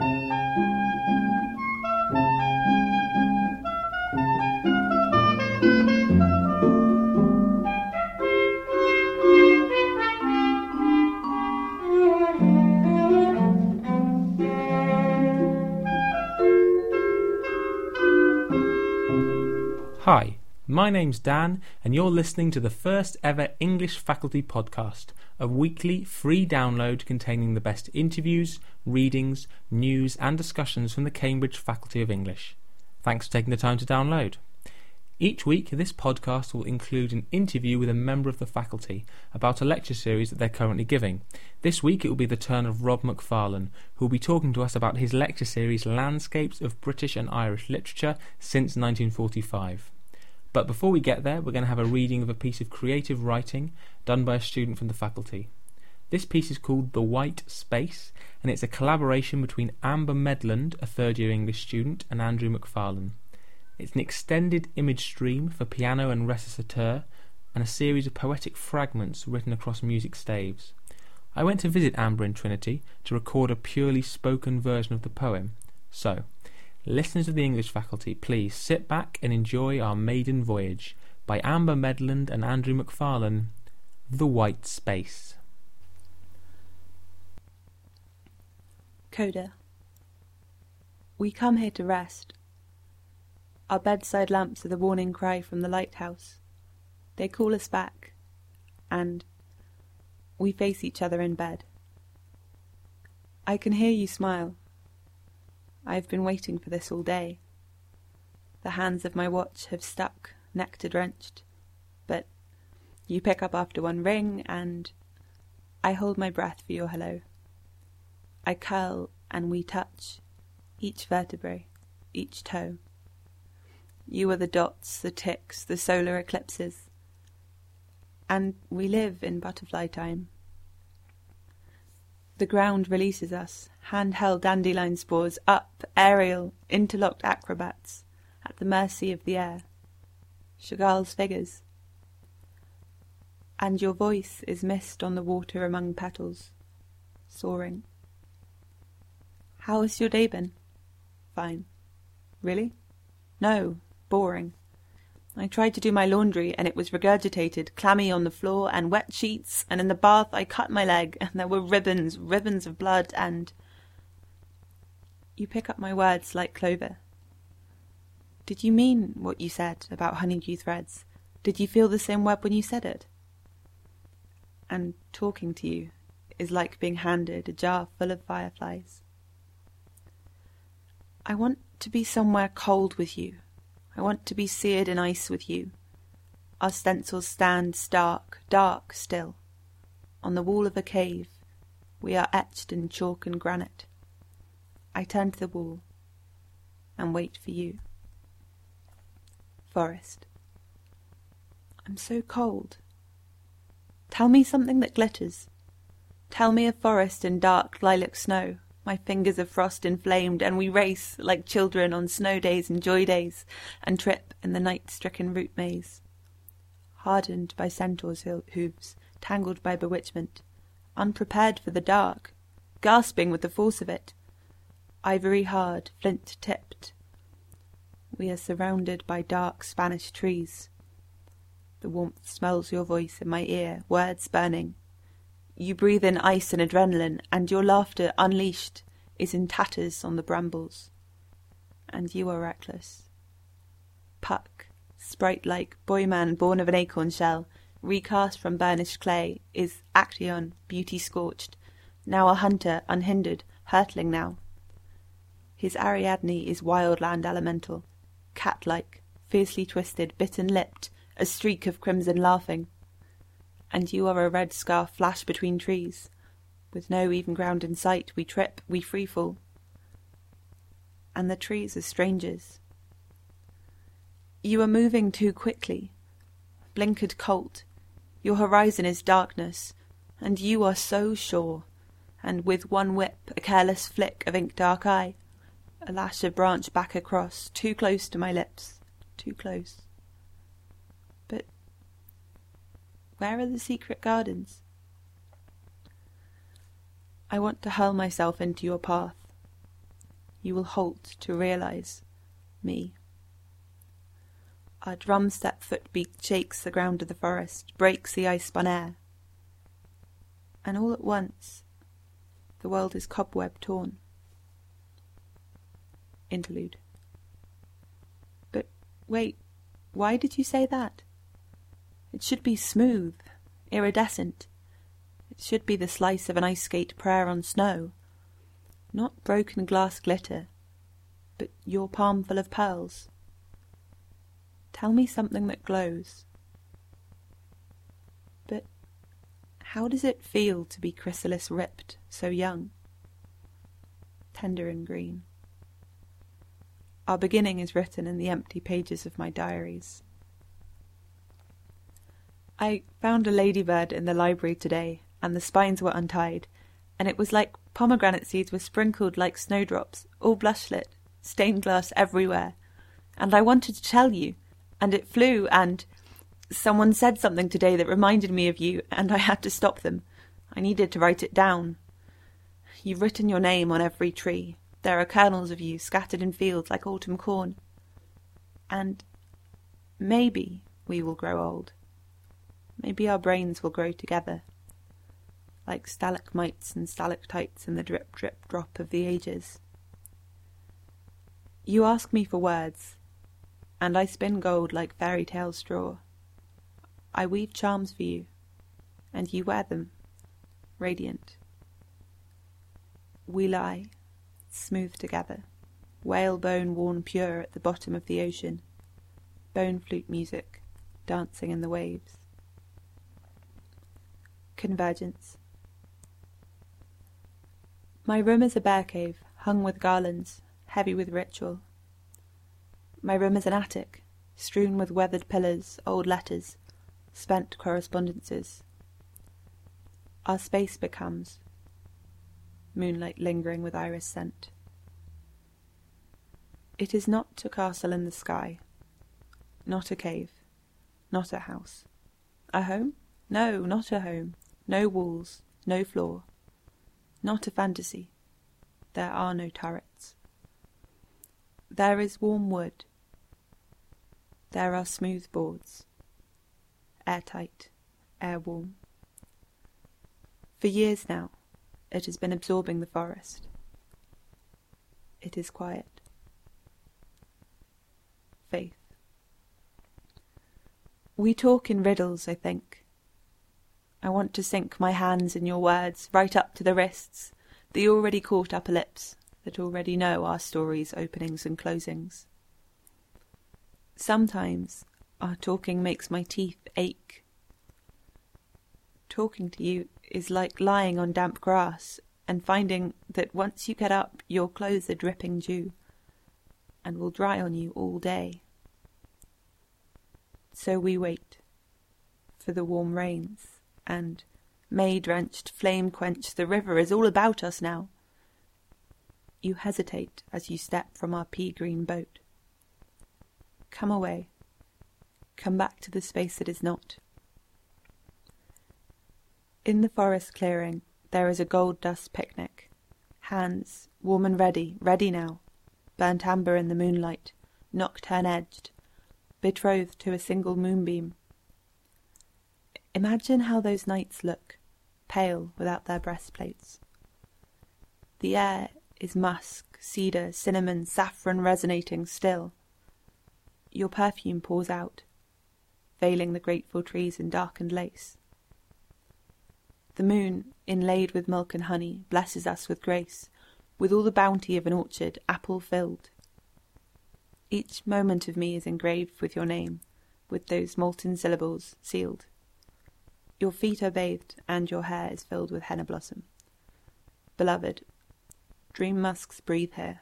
Thank you. My name's Dan, and you're listening to the first ever English Faculty podcast, a weekly free download containing the best interviews, readings, news, and discussions from the Cambridge Faculty of English. Thanks for taking the time to download. Each week, this podcast will include an interview with a member of the faculty about a lecture series that they're currently giving. This week, it will be the turn of Rob Macfarlane, who will be talking to us about his lecture series Landscapes of British and Irish Literature since 1945. But before we get there, we're going to have a reading of a piece of creative writing done by a student from the faculty. This piece is called The White Space, and it's a collaboration between Amber Medland, a third year English student, and Andrew McFarlane. It's an extended image stream for piano and recitateur, and a series of poetic fragments written across music staves. I went to visit Amber in Trinity to record a purely spoken version of the poem. So, listeners of the English faculty, please sit back and enjoy our maiden voyage by Amber Medland and Andrew McFarlane, The White Space. Coda. We come here to rest. Our bedside lamps are the warning cry from the lighthouse. They call us back, and we face each other in bed. I can hear you smile. I have been waiting for this all day. The hands of my watch have stuck, nectar drenched, but you pick up after one ring, and I hold my breath for your hello. I curl and we touch, each vertebrae, each toe. You are the dots, the ticks, the solar eclipses. And we live in butterfly time. The ground releases us, hand-held dandelion spores, up, aerial, interlocked acrobats, at the mercy of the air. Chagall's figures. And your voice is mist on the water among petals, soaring. How has your day been? Fine. Really? No, boring. I tried to do my laundry and it was regurgitated, clammy on the floor and wet sheets, and in the bath I cut my leg and there were ribbons, ribbons of blood and. You pick up my words like clover. Did you mean what you said about honeydew threads? Did you feel the same web when you said it? And talking to you is like being handed a jar full of fireflies. I want to be somewhere cold with you. I want to be seared in ice with you. Our stencils stand stark, dark still. On the wall of a cave, we are etched in chalk and granite. I turn to the wall and wait for you. Forest. I'm so cold. Tell me something that glitters. Tell me a forest in dark lilac snow my fingers of frost inflamed, and we race like children on snow days and joy days, and trip in the night stricken root maze. Hardened by centaurs' hooves, tangled by bewitchment, unprepared for the dark, gasping with the force of it, ivory hard, flint tipped. We are surrounded by dark Spanish trees. The warmth smells your voice in my ear, words burning, you breathe in ice and adrenaline, and your laughter, unleashed, is in tatters on the brambles. And you are reckless. Puck, sprite like boy man born of an acorn shell, recast from burnished clay, is Actaeon, beauty scorched, now a hunter, unhindered, hurtling now. His Ariadne is wild land elemental, cat like, fiercely twisted, bitten lipped, a streak of crimson laughing and you are a red scarf flash between trees. With no even ground in sight, we trip, we free fall. And the trees are strangers. You are moving too quickly. Blinkered colt, your horizon is darkness, and you are so sure. And with one whip, a careless flick of ink dark eye, a lash of branch back across, too close to my lips, too close. Where are the secret gardens? I want to hurl myself into your path, you will halt to realize me. Our drum step footbeat shakes the ground of the forest, breaks the ice spun air. And all at once, the world is cobweb torn. Interlude. But wait, why did you say that? It should be smooth, iridescent. It should be the slice of an ice skate prayer on snow. Not broken glass glitter, but your palm full of pearls. Tell me something that glows. But how does it feel to be chrysalis ripped so young? Tender and green. Our beginning is written in the empty pages of my diaries. I found a ladybird in the library today, and the spines were untied, and it was like pomegranate seeds were sprinkled like snowdrops, all blushlit, stained glass everywhere. And I wanted to tell you, and it flew, and someone said something today that reminded me of you, and I had to stop them. I needed to write it down. You've written your name on every tree. There are kernels of you scattered in fields like autumn corn. And maybe we will grow old. Maybe our brains will grow together, like stalagmites and stalactites in the drip drip drop of the ages. You ask me for words, and I spin gold like fairy tale straw. I weave charms for you, and you wear them, radiant. We lie, smooth together, whalebone worn pure at the bottom of the ocean, bone flute music dancing in the waves. Convergence. My room is a bear cave, hung with garlands, heavy with ritual. My room is an attic, strewn with weathered pillars, old letters, spent correspondences. Our space becomes moonlight lingering with iris scent. It is not a castle in the sky, not a cave, not a house. A home? No, not a home. No walls, no floor. Not a fantasy. There are no turrets. There is warm wood. There are smooth boards. Airtight, air warm. For years now, it has been absorbing the forest. It is quiet. Faith. We talk in riddles, I think. I want to sink my hands in your words, right up to the wrists, the already caught upper lips that already know our story's openings and closings. Sometimes our talking makes my teeth ache. Talking to you is like lying on damp grass and finding that once you get up, your clothes are dripping dew and will dry on you all day. So we wait for the warm rains and May drenched, flame quenched, the river is all about us now. You hesitate as you step from our pea green boat. Come away. Come back to the space that is not. In the forest clearing, there is a gold dust picnic. Hands, warm and ready, ready now. Burnt amber in the moonlight, nocturne edged, betrothed to a single moonbeam, Imagine how those knights look, pale without their breastplates. The air is musk, cedar, cinnamon, saffron resonating still. Your perfume pours out, veiling the grateful trees in darkened lace. The moon, inlaid with milk and honey, blesses us with grace, with all the bounty of an orchard, apple filled. Each moment of me is engraved with your name, with those molten syllables sealed. Your feet are bathed, and your hair is filled with henna blossom. Beloved, dream musks breathe here,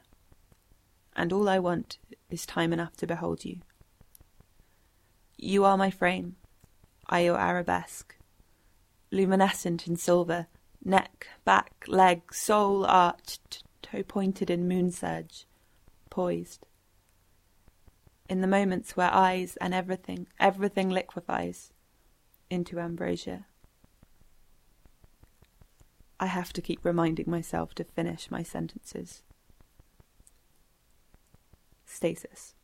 and all I want is time enough to behold you. You are my frame, I your arabesque, luminescent in silver, neck, back, leg, sole arched, toe pointed in moon surge, poised. In the moments where eyes and everything, everything liquefies, into ambrosia. I have to keep reminding myself to finish my sentences. Stasis.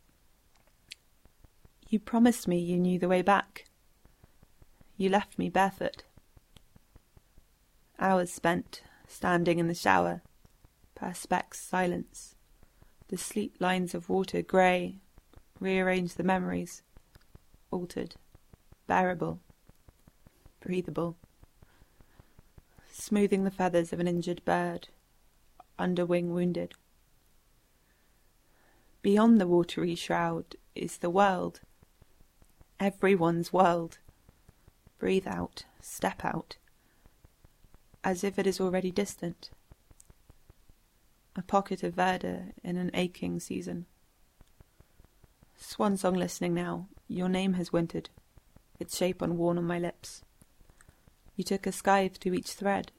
You promised me you knew the way back. You left me barefoot. Hours spent standing in the shower, perspex silence, the sleep lines of water grey, rearrange the memories, altered, bearable, breathable, smoothing the feathers of an injured bird, under wing wounded. Beyond the watery shroud is the world, everyone's world. Breathe out, step out, as if it is already distant. A pocket of verdure in an aching season. Swan song listening now, your name has wintered, its shape unworn on my lips. You took a scythe to each thread.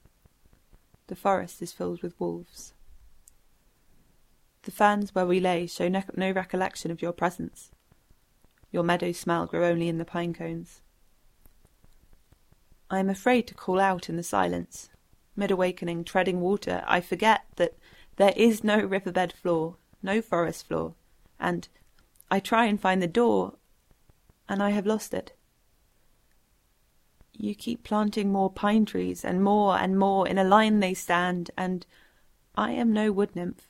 The forest is filled with wolves. The ferns where we lay show ne- no recollection of your presence. Your meadow smell grow only in the pine cones. I am afraid to call out in the silence. Mid awakening, treading water, I forget that there is no riverbed floor, no forest floor, and I try and find the door, and I have lost it. You keep planting more pine trees, and more and more in a line they stand, and I am no wood nymph,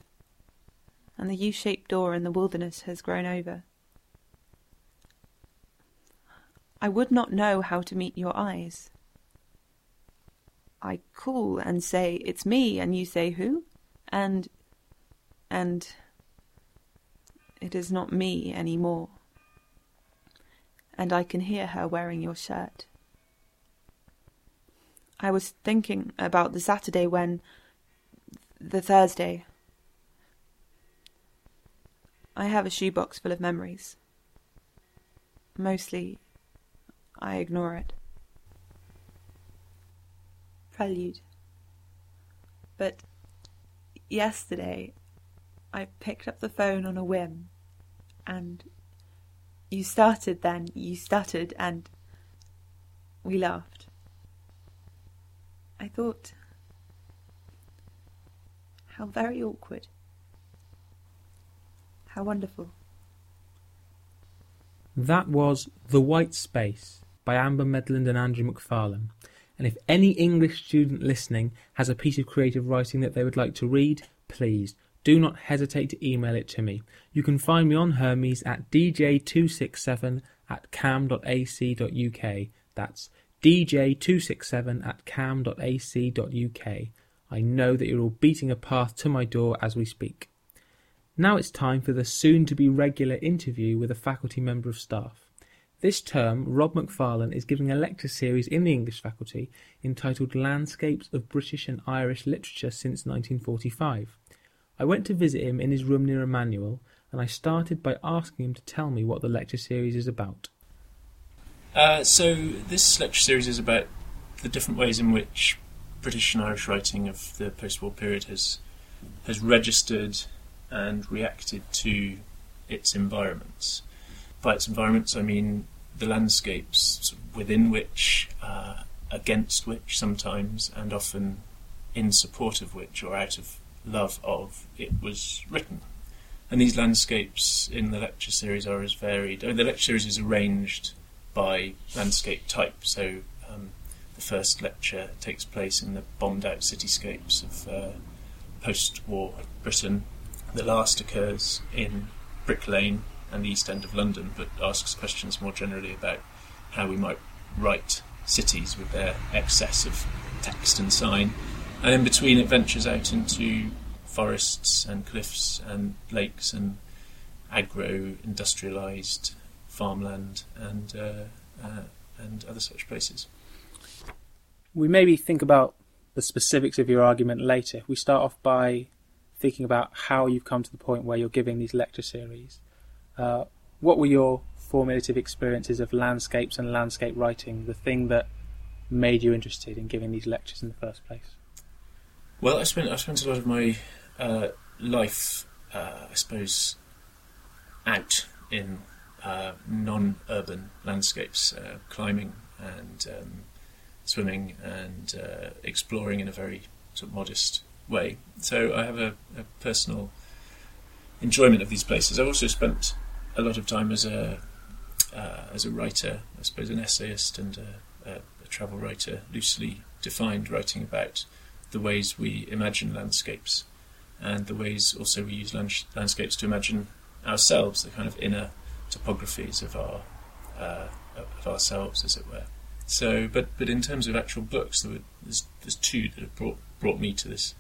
and the U shaped door in the wilderness has grown over. I would not know how to meet your eyes. I call and say, It's me, and you say, Who? And. and. It is not me any more. And I can hear her wearing your shirt. I was thinking about the Saturday when. the Thursday. I have a shoebox full of memories. Mostly, I ignore it. Prelude. But yesterday, I picked up the phone on a whim, and you started then, you stuttered, and we laughed. I thought, how very awkward. How wonderful. That was The White Space by Amber Medland and Andrew McFarlane. And if any English student listening has a piece of creative writing that they would like to read, please do not hesitate to email it to me. You can find me on Hermes at dj267 at cam.ac.uk. That's dj267 at cam.ac.uk. I know that you're all beating a path to my door as we speak. Now it's time for the soon to be regular interview with a faculty member of staff. This term, Rob Macfarlane is giving a lecture series in the English faculty entitled Landscapes of British and Irish Literature since 1945. I went to visit him in his room near Emmanuel, and I started by asking him to tell me what the lecture series is about. Uh, so, this lecture series is about the different ways in which British and Irish writing of the post war period has, has registered and reacted to its environments. By its environments, I mean the landscapes within which, uh, against which sometimes, and often in support of which, or out of love of, it was written. And these landscapes in the lecture series are as varied. I mean, the lecture series is arranged by landscape type. So um, the first lecture takes place in the bombed out cityscapes of uh, post war Britain. The last occurs in Brick Lane and the East End of London, but asks questions more generally about how we might write cities with their excess of text and sign. And in between, it ventures out into forests and cliffs and lakes and agro industrialized farmland and uh, uh, and other such places. We maybe think about the specifics of your argument later. We start off by thinking about how you've come to the point where you're giving these lecture series. Uh, what were your formative experiences of landscapes and landscape writing, the thing that made you interested in giving these lectures in the first place? Well, I spent I spent a lot of my uh, life, uh, I suppose, out in uh, non-urban landscapes, uh, climbing and um, swimming and uh, exploring in a very sort of modest way. So I have a, a personal enjoyment of these places. I've also spent a lot of time as a uh, as a writer, I suppose an essayist and a, a, a travel writer, loosely defined, writing about the ways we imagine landscapes and the ways also we use land- landscapes to imagine ourselves, the kind of inner topographies of our uh, of ourselves, as it were. So, but but in terms of actual books, there were, there's, there's two that have brought brought me to this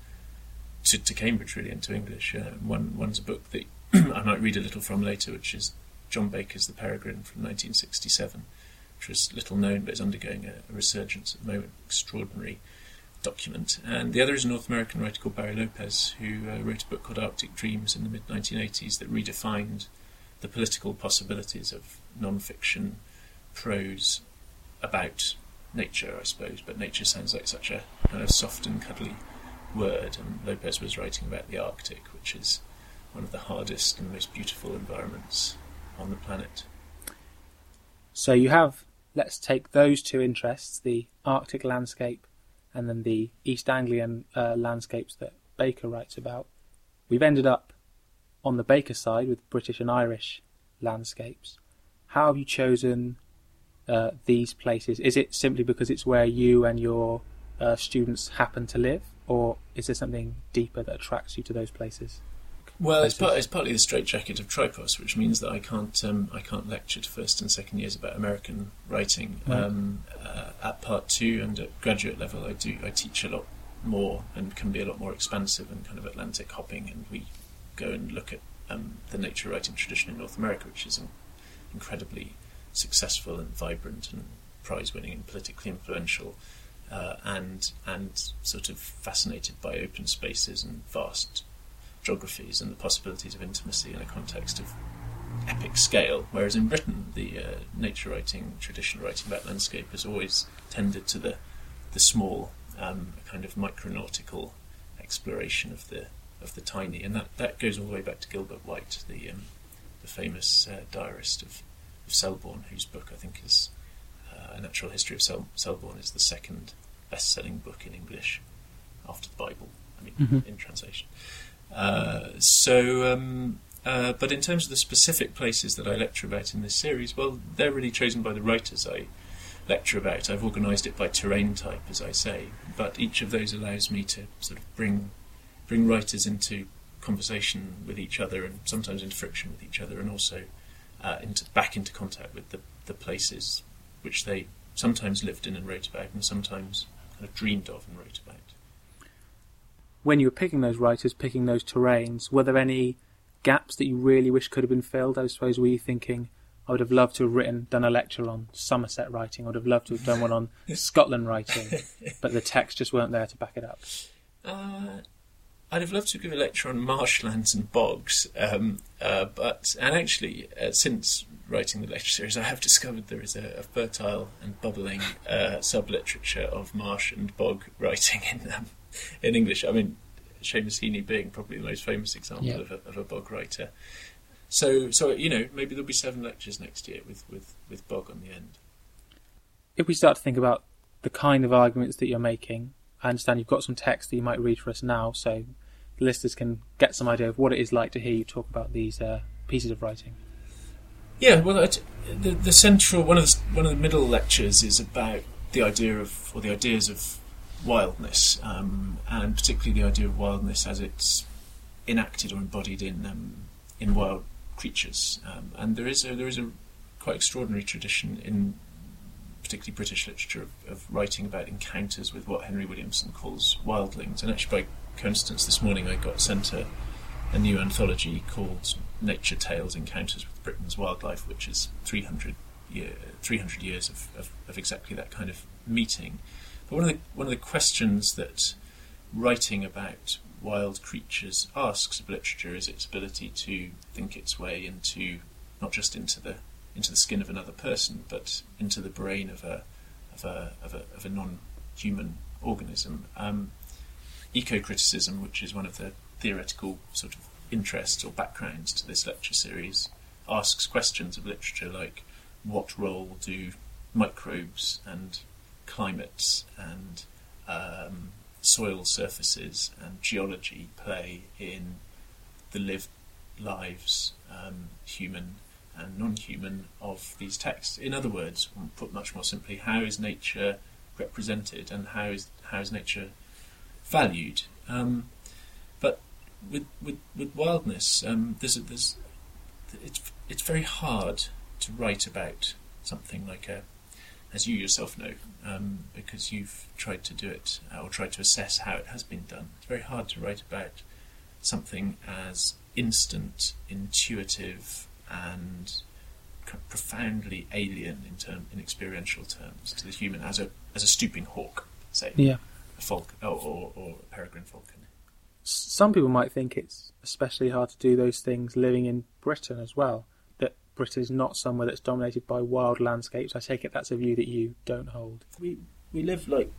to, to Cambridge really and to English. Uh, one one's a book that I might read a little from later, which is John Baker's The Peregrine from 1967, which was little known but is undergoing a, a resurgence at the moment. Extraordinary document. And the other is a North American writer called Barry Lopez, who uh, wrote a book called Arctic Dreams in the mid 1980s that redefined the political possibilities of non fiction prose about nature, I suppose. But nature sounds like such a kind of soft and cuddly word, and Lopez was writing about the Arctic, which is one of the hardest and most beautiful environments on the planet. So you have, let's take those two interests, the Arctic landscape and then the East Anglian uh, landscapes that Baker writes about. We've ended up on the Baker side with British and Irish landscapes. How have you chosen uh, these places? Is it simply because it's where you and your uh, students happen to live, or is there something deeper that attracts you to those places? Well, it's, part, it's partly the straitjacket of Tripos, which means that I can't um, I can't lecture to first and second years about American writing. Right. Um, uh, at part two and at graduate level, I do I teach a lot more and can be a lot more expansive and kind of Atlantic hopping, and we go and look at um, the nature writing tradition in North America, which is incredibly successful and vibrant and prize winning and politically influential. Uh, and and sort of fascinated by open spaces and vast geographies and the possibilities of intimacy in a context of epic scale. Whereas in Britain, the uh, nature writing tradition, writing about landscape, has always tended to the the small, um, kind of micronautical exploration of the of the tiny, and that, that goes all the way back to Gilbert White, the um, the famous uh, diarist of, of Selborne, whose book I think is uh, A Natural History of Sel- Selborne is the second best-selling book in English after the Bible. I mean, Mhm. in translation. Uh, so, um, uh, but in terms of the specific places that I lecture about in this series, well, they're really chosen by the writers I lecture about. I've organised it by terrain type, as I say, but each of those allows me to sort of bring bring writers into conversation with each other and sometimes into friction with each other, and also uh, into back into contact with the, the places which they sometimes lived in and wrote about, and sometimes kind of dreamed of and wrote about. When you were picking those writers, picking those terrains, were there any gaps that you really wish could have been filled? I suppose were you thinking, I would have loved to have written, done a lecture on Somerset writing, I would have loved to have done one on Scotland writing, but the texts just weren't there to back it up. Uh, I'd have loved to give a lecture on marshlands and bogs, um, uh, but and actually, uh, since writing the lecture series, I have discovered there is a, a fertile and bubbling uh, sub-literature of marsh and bog writing in um, in English. I mean, Seamus Heaney being probably the most famous example Yeah. of, a, of a bog writer. So, so you know, maybe there'll be seven lectures next year with, with, with bog on the end. If we start to think about the kind of arguments that you're making, I understand you've got some text that you might read for us now, so the listeners can get some idea of what it is like to hear you talk about these uh, pieces of writing. Yeah, well, it, the the central one of the one of the middle lectures is about the idea of or the ideas of wildness, um, and particularly the idea of wildness as it's enacted or embodied in um, in wild creatures. Um, and there is a there is a quite extraordinary tradition in particularly British literature of, of writing about encounters with what Henry Williamson calls wildlings. And actually, by coincidence, this morning I got sent a, a new anthology called Nature Tales Encounters with Britain's Wildlife, which is 300, year, 300 years of, of, of exactly that kind of meeting. But one of the, one of the questions that writing about wild creatures asks of literature is its ability to think its way into not just into the into the skin of another person, but into the brain of a of a of a, of a non-human organism. Um, eco-criticism, which is one of the theoretical sort of interests or backgrounds to this lecture series, asks questions of literature like what role do microbes and climates and um, soil surfaces and geology play in the lived lives, um, human and non-human, of these texts. In other words, put much more simply, how is nature represented and how is how is nature valued? Um, but with with, with wildness, um, there's, there's it's it's very hard to write about something like a as you yourself know, um, because you've tried to do it uh, or tried to assess how it has been done. It's very hard to write about something as instant, intuitive, and profoundly alien in term in experiential terms to the human as a as a stooping hawk, say, yeah, falcon or, or, or peregrine falcon. Some people might think it's especially hard to do those things living in Britain as well. That Britain is not somewhere that's dominated by wild landscapes. I take it that's a view that you don't hold. We we live like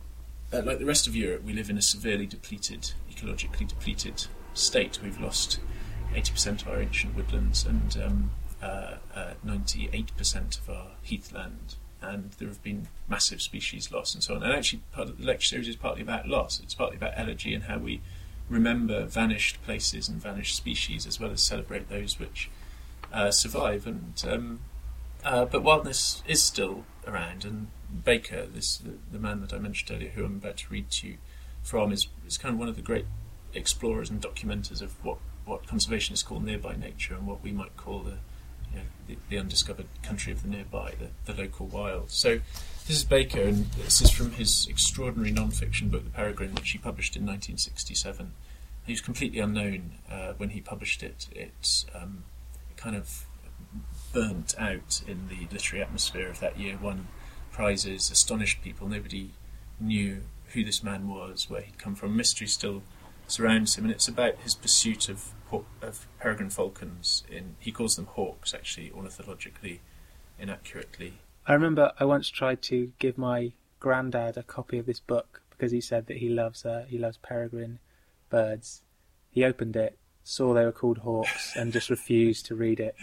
uh, like the rest of Europe. We live in a severely depleted, ecologically depleted state. We've lost eighty percent of our ancient woodlands and um, uh, uh, ninety-eight uh, percent of our heathland. And there have been massive species loss and so on. And actually, part of the lecture series is partly about loss. It's partly about elegy and how we remember vanished places and vanished species, as well as celebrate those which uh, survive. And um, uh, but wildness is still around, and Baker, this the, the, man that I mentioned earlier, who I'm about to read to you from, is is kind of one of the great explorers and documenters of what what conservationists call nearby nature and what we might call the you know, the, the, undiscovered country of the nearby, the, the local wild. So this is Baker, and this is from his extraordinary non-fiction book, The Peregrine, which he published in 1967. He was completely unknown uh, when he published it. It um, kind of burnt out in the literary atmosphere of that year. Won prizes, astonished people. Nobody knew who this man was, where he'd come from. Mystery still surrounds him, and it's about his pursuit of of peregrine falcons. In he calls them hawks, actually, ornithologically inaccurately. I remember I once tried to give my granddad a copy of this book because he said that he loves uh, he loves peregrine birds. He opened it saw they were called hawks and just refused to read it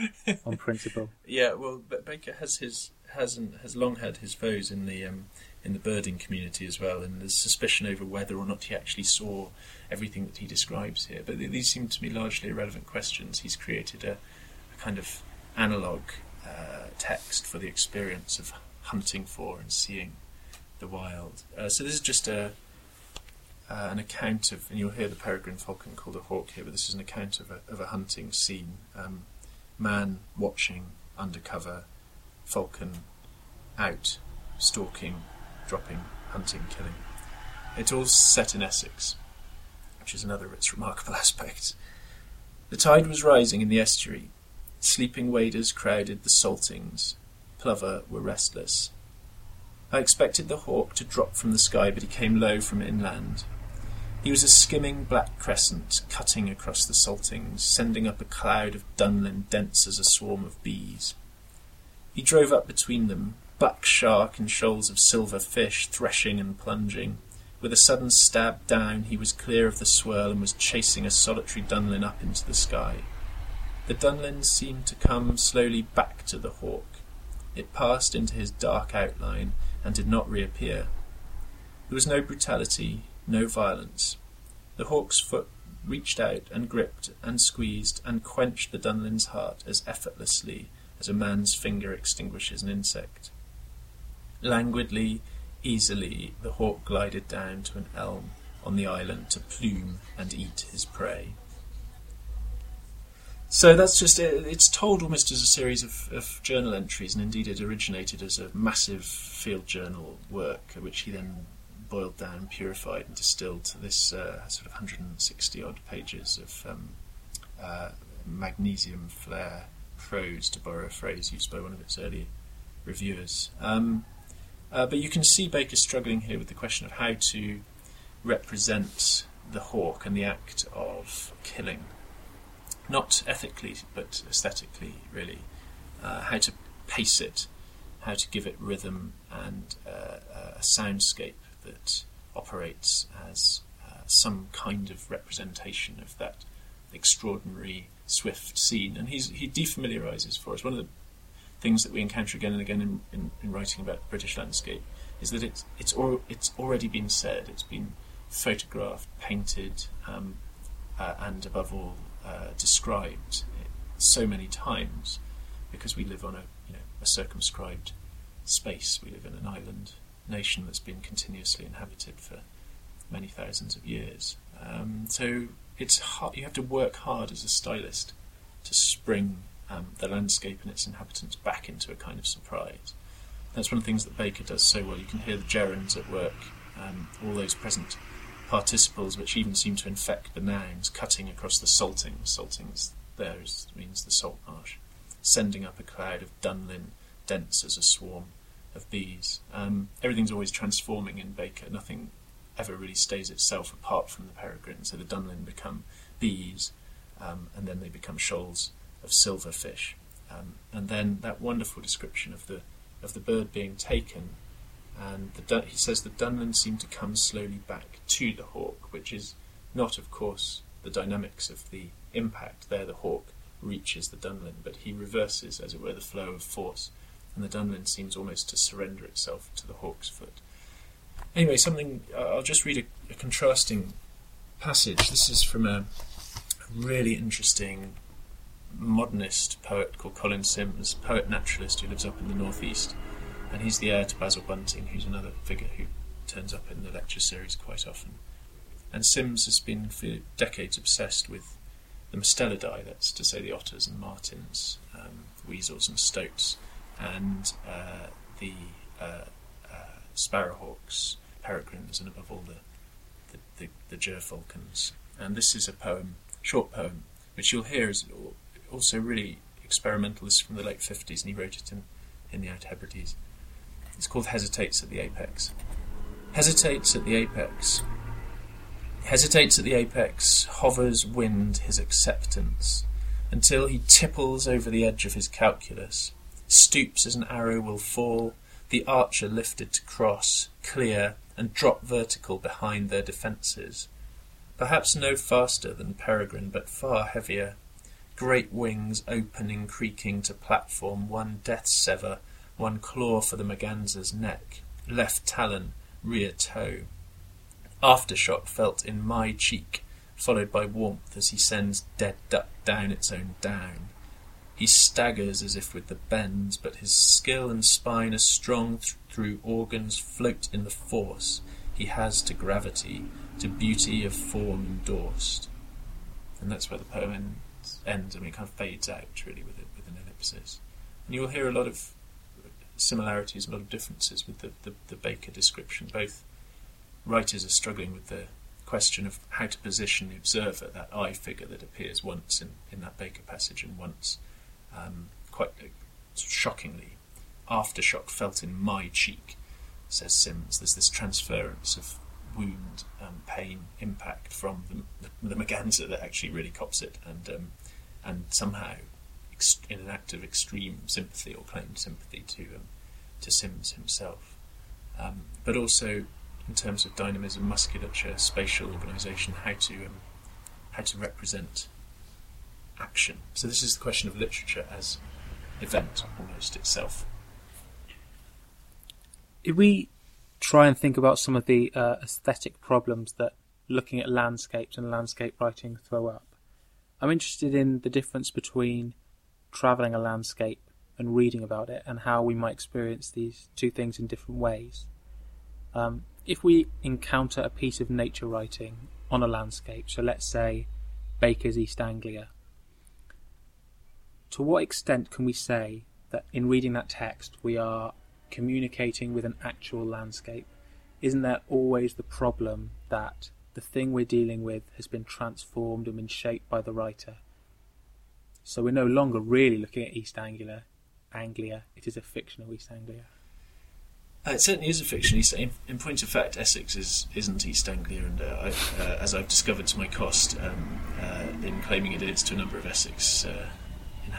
on principle. Yeah, well, Baker has his has has long had his foes in the um, in the birding community as well, and there's suspicion over whether or not he actually saw everything that he describes here. But these seem to me largely irrelevant questions. He's created a, a kind of analog uh, text for the experience of hunting for and seeing the wild. Uh, so this is just a uh, an account of, and you'll hear the peregrine falcon called a hawk here, but this is an account of a, of a hunting scene. Um, man watching undercover, falcon out, stalking, dropping, hunting, killing. It's all set in Essex, which is another of its remarkable aspects. The tide was rising in the estuary. Sleeping waders crowded the saltings. Plover were restless. I expected the hawk to drop from the sky, but he came low from inland. He was a skimming black crescent cutting across the saltings, sending up a cloud of dunlin dense as a swarm of bees. He drove up between them, buck shark and shoals of silver fish threshing and plunging. With a sudden stab down, he was clear of the swirl and was chasing a solitary dunlin up into the sky. The dunlin seemed to come slowly back to the hawk. It passed into his dark outline and did not reappear. There was no brutality, no violence. The hawk's foot reached out and gripped and squeezed and quenched the Dunlin's heart as effortlessly as a man's finger extinguishes an insect. Languidly, easily, the hawk glided down to an elm on the island to plume and eat his prey. So that's just it. It's told almost as a series of, of, journal entries, and indeed it originated as a massive field journal work, which he then boiled down, purified, and distilled to this uh, sort of 160 odd pages of um, uh, magnesium flare prose, to borrow a phrase used by one of its early reviewers. Um, uh, but you can see Baker struggling here with the question of how to represent the hawk and the act of killing, not ethically but aesthetically, really. Uh, how to pace it, how to give it rhythm and uh, a soundscape that operates as uh, some kind of representation of that extraordinary swift scene. And he's, he defamiliarizes for us. One of the things that we encounter again and again in, in, in writing about the British landscape is that it's, it's, or, it's already been said, it's been photographed, painted, um, uh, and above all, uh, described so many times because we live on a you know a circumscribed space. We live in an island nation that's been continuously inhabited for many thousands of years. Um, so it's hard, you have to work hard as a stylist to spring um, the landscape and its inhabitants back into a kind of surprise. That's one of the things that Baker does so well. You can hear the gerunds at work, um, all those present participles, which even seem to infect the nouns, cutting across the salting. Salting there is, means the salt marsh, sending up a cloud of dunlin, dense as a swarm of bees. Um, everything's always transforming in Baker. Nothing ever really stays itself apart from the peregrine. So the dunlin become bees, um, and then they become shoals of silverfish. Um, and then that wonderful description of the of the bird being taken, and the, he says the dunlin seemed to come slowly back to the hawk, which is not, of course, the dynamics of the impact. There, the hawk reaches the dunlin, but he reverses, as it were, the flow of force, and the dunlin seems almost to surrender itself to the hawk's foot. Anyway, something I'll just read a, a contrasting passage. This is from a really interesting modernist poet called Colin Simms, poet naturalist who lives up in the northeast, and he's the heir to Basil Bunting, who's another figure who turns up in the lecture series quite often. And Simms has been for decades obsessed with the Mustelidae, that's to say the otters and martins, um, weasels and stoats, and uh, the uh, uh, sparrowhawks, peregrines, and above all the the, the, the. And this is a poem, short poem, which you'll hear is also really experimentalist from the late 50s, and he wrote it in, in the Out Hebrides. It's called Hesitates at the Apex. Hesitates at the apex. Hesitates at the apex, hovers wind his acceptance, until he tipples over the edge of his calculus, stoops as an arrow will fall, the archer lifted to cross, clear, and drop vertical behind their defences. Perhaps no faster than Peregrine, but far heavier, great wings opening, creaking to platform, one death sever, one claw for the Merganser's neck, left talon, rear toe. Aftershock felt in my cheek, followed by warmth as he sends dead duck down its own down. He staggers as if with the bends, but his skill and spine are strong th- through organs float in the force he has to gravity, to beauty of form endorsed. And that's where the poem ends ends. I mean, it kind of fades out really with it with an ellipsis, and you will hear a lot of similarities, a lot of differences with the, the, the Baker description. Both writers are struggling with the question of how to position the observer, that I figure that appears once in, in that Baker passage and once um, quite uh, shockingly. Aftershock felt in my cheek, says Simms. There's this transference of wound, um, pain, impact from the, the, the Merganser that actually really cops it, and um, and somehow, ex- in an act of extreme sympathy or claimed sympathy to um, to Simms himself, um, but also in terms of dynamism, musculature, spatial organisation, how to um, how to represent action. So this is the question of literature as event almost itself. If we try and think about some of the uh, aesthetic problems that looking at landscapes and landscape writing throw up, I'm interested in the difference between travelling a landscape and reading about it and how we might experience these two things in different ways. Um, if we encounter a piece of nature writing on a landscape, so let's say Baker's East Anglia, to what extent can we say that in reading that text we are communicating with an actual landscape? Isn't that always the problem that the thing we're dealing with has been transformed and been shaped by the writer. So we're no longer really looking at East Anglia. Anglia. It is a fictional East Anglia. Uh, it certainly is a fiction. In, in point of fact, Essex is, isn't East Anglia, and uh, I, uh, as I've discovered to my cost um, uh, in claiming it is to a number of Essex uh,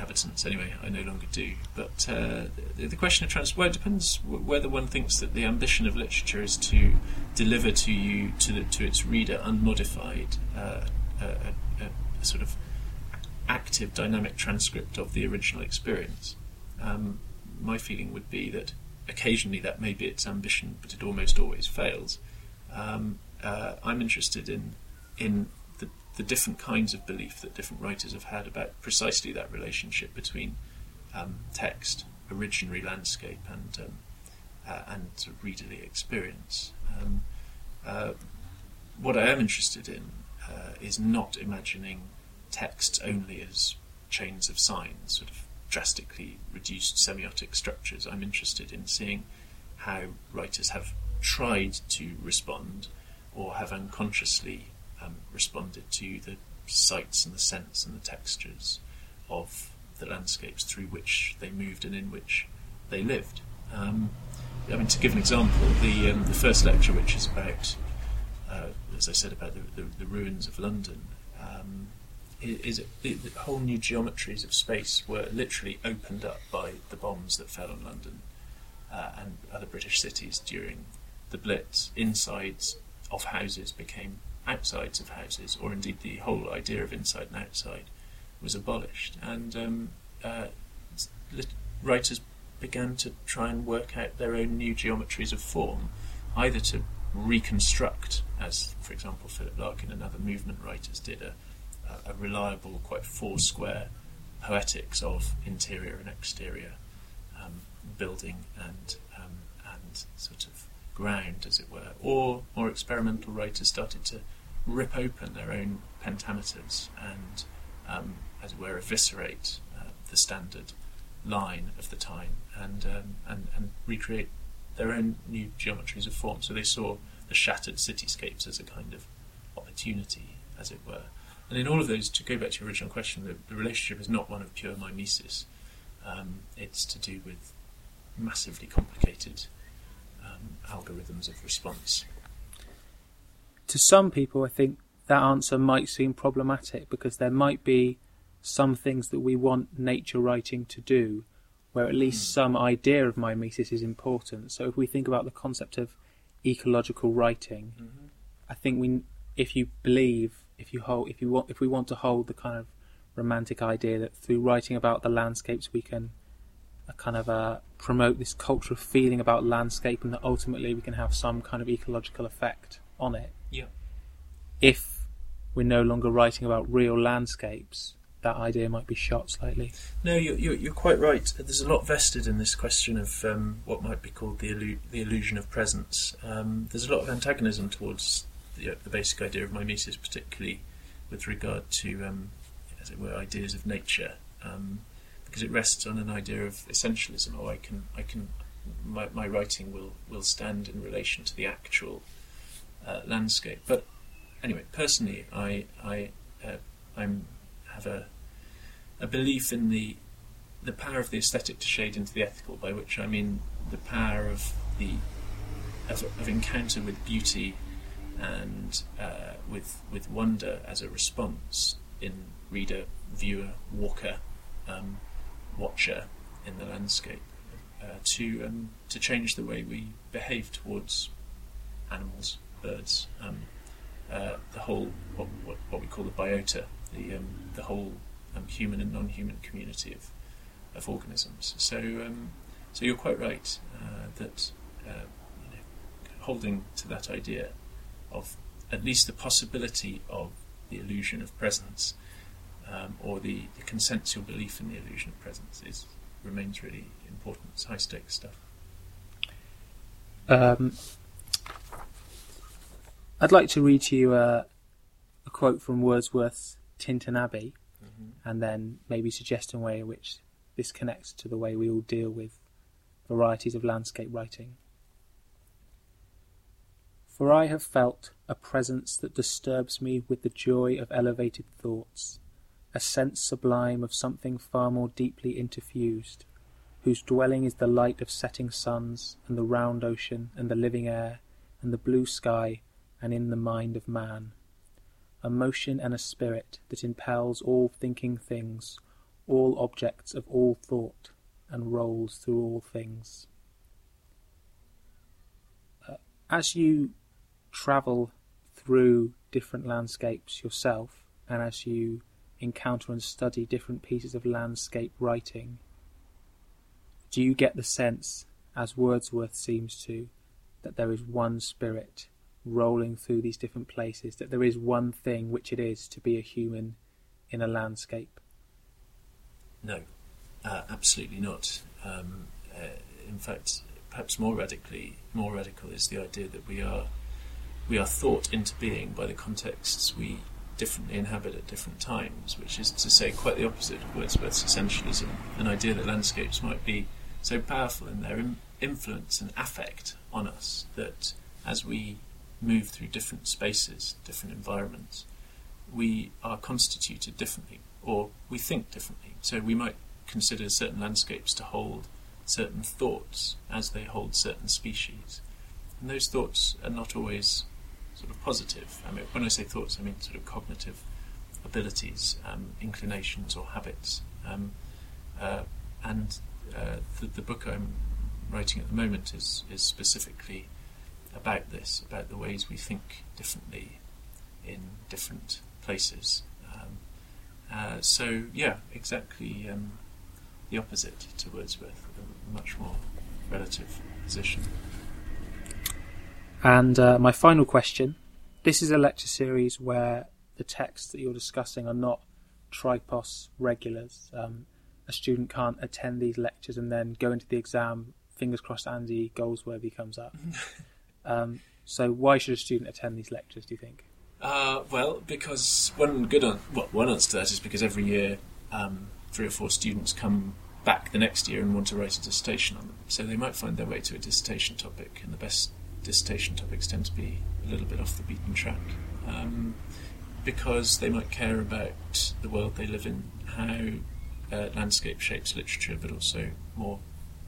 inhabitants. Anyway, I no longer do. But uh, the, the, question of trans well, it depends whether one thinks that the ambition of literature is to deliver to you to the, to its reader unmodified uh, a, a, a, sort of active, dynamic transcript of the original experience. Um, my feeling would be that occasionally that may be its ambition, but it almost always fails. Um, uh, I'm interested in in the, different kinds of belief that different writers have had about precisely that relationship between um, text, originary landscape, and um, uh, and readerly experience. Um, uh, what I am interested in uh, is not imagining text only as chains of signs, sort of drastically reduced semiotic structures. I'm interested in seeing how writers have tried to respond or have unconsciously um, responded to the sights and the scents and the textures of the landscapes through which they moved and in which they lived. Um, I mean, to give an example, the um, the first lecture, which is about, uh, as I said, about the, the, the ruins of London, um, is, is the, the, whole new geometries of space were literally opened up by the bombs that fell on London uh, and other British cities during the Blitz. Insides of houses became outsides of houses, or indeed the whole idea of inside and outside was abolished. And um, uh, writers began to try and work out their own new geometries of form, either to reconstruct, as for example Philip Larkin and other movement writers did, a, a reliable, quite four square poetics of interior and exterior um, building and um, and sort of ground, as it were, or more experimental writers started to rip open their own pentameters and, um, as it were, eviscerate uh, the standard line of the time and, um, and and recreate their own new geometries of form. So they saw the shattered cityscapes as a kind of opportunity, as it were. And in all of those, to go back to your original question, the, the relationship is not one of pure mimesis. Um, it's to do with massively complicated um, algorithms of response. To some people, I think that answer might seem problematic because there might be some things that we want nature writing to do, where at least mm. some idea of mimesis is important. So if we think about the concept of ecological writing, mm-hmm. I think we, if you believe, if you hold, if you want, if we want to hold the kind of romantic idea that through writing about the landscapes we can a kind of uh, promote this cultural feeling about landscape and that ultimately we can have some kind of ecological effect on it. Yeah. If we're no longer writing about real landscapes, that idea might be shot slightly. No, you're, you're, you're quite right. There's a lot vested in this question of um, what might be called the, illu- the illusion of presence. Um, there's a lot of antagonism towards the, uh, the, basic idea of mimesis, particularly with regard to, um, as it were, ideas of nature. Um, because it rests on an idea of essentialism. Oh, I can, I can, my, my writing will will stand in relation to the actual uh, landscape. But anyway, personally, I I uh, I'm have a a belief in the the power of the aesthetic to shade into the ethical, by which I mean the power of the of, of encounter with beauty and uh, with with wonder as a response in reader, viewer, walker, um, watcher in the landscape uh, to um, to change the way we behave towards animals, birds, um, uh, the whole what, what, what, we call the biota, the um, the whole um, human and non-human community of of organisms. So um, so you're quite right uh, that uh, you know, holding to that idea of at least the possibility of the illusion of presence um, or the, the consensual belief in the illusion of presence is remains really important. It's high stakes stuff. Um, I'd like to read to you a, a quote from Wordsworth's Tintern Abbey, mm-hmm. and then maybe suggest a way in which this connects to the way we all deal with varieties of landscape writing. For I have felt a presence that disturbs me with the joy of elevated thoughts a sense sublime of something far more deeply interfused, whose dwelling is the light of setting suns, and the round ocean, and the living air, and the blue sky, and in the mind of man. A motion and a spirit that impels all thinking things, all objects of all thought, and rolls through all things. Uh, as you travel through different landscapes yourself, and as you encounter and study different pieces of landscape writing, do you get the sense, as Wordsworth seems to, that there is one spirit rolling through these different places, that there is one thing which it is to be a human in a landscape? No, uh, absolutely not. Um, uh, in fact, perhaps more radically, more radical is the idea that we are we are thought into being by the contexts we differently inhabit at different times, which is to say quite the opposite of Wordsworth's essentialism, an idea that landscapes might be so powerful in their Im- influence and affect on us that as we move through different spaces, different environments, we are constituted differently or we think differently. So we might consider certain landscapes to hold certain thoughts as they hold certain species. And those thoughts are not always sort of positive. I mean, when I say thoughts, I mean sort of cognitive abilities, um, inclinations, or habits. Um, uh, and uh, the, the, book I'm writing at the moment is is specifically about this, about the ways we think differently in different places. Um, uh, so yeah, exactly um, the opposite to Wordsworth, a much more relative position. And uh, my final question this is a lecture series where the texts that you're discussing are not tripos regulars. Um, a student can't attend these lectures and then go into the exam, fingers crossed Andy Goldsworthy comes up. um, so, why should a student attend these lectures, do you think? Uh, well, because one good an- well, one answer to that is because every year um, three or four students come back the next year and want to write a dissertation on them. So they might find their way to a dissertation topic, and the best dissertation topics tend to be a little bit off the beaten track um, because they might care about the world they live in, how uh, landscape shapes literature, but also more,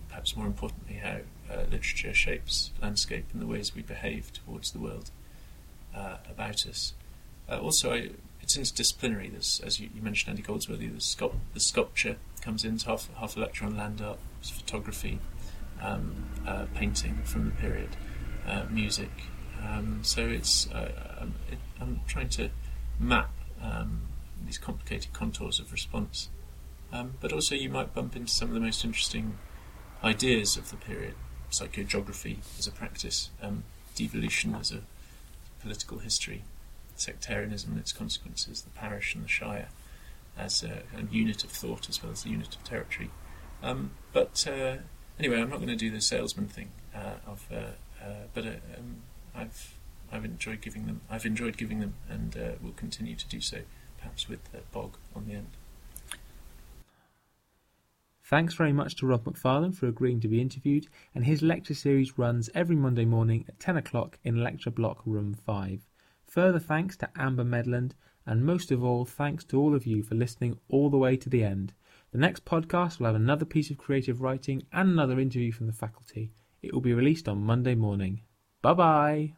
perhaps more importantly, how uh, literature shapes landscape and the ways we behave towards the world uh, about us. Uh, also, I, it's interdisciplinary. There's, as you, you, mentioned, Andy Goldsworthy, the, the sculpture comes in, half, half a lecture on land art, photography, um, uh, painting from the period uh, music. Um, so it's uh, I'm, um, it, I'm, trying to map um, these complicated contours of response, um, but also you might bump into some of the most interesting ideas of the period: psychogeography as a practice, um, devolution as a political history, sectarianism and its consequences, the parish and the shire as a, a unit of thought as well as a unit of territory. Um, but uh, anyway, I'm not going to do the salesman thing uh, of uh, uh, but uh, um, I've I've enjoyed giving them. I've enjoyed giving them, and uh, will continue to do so, perhaps with Bog on the end. Thanks very much to Rob Macfarlane for agreeing to be interviewed, and his lecture series runs every Monday morning at 10 o'clock in Lecture Block Room 5. Further thanks to Amber Medland, and most of all, thanks to all of you for listening all the way to the end. The next podcast will have another piece of creative writing and another interview from the faculty. It will be released on Monday morning. Bye bye.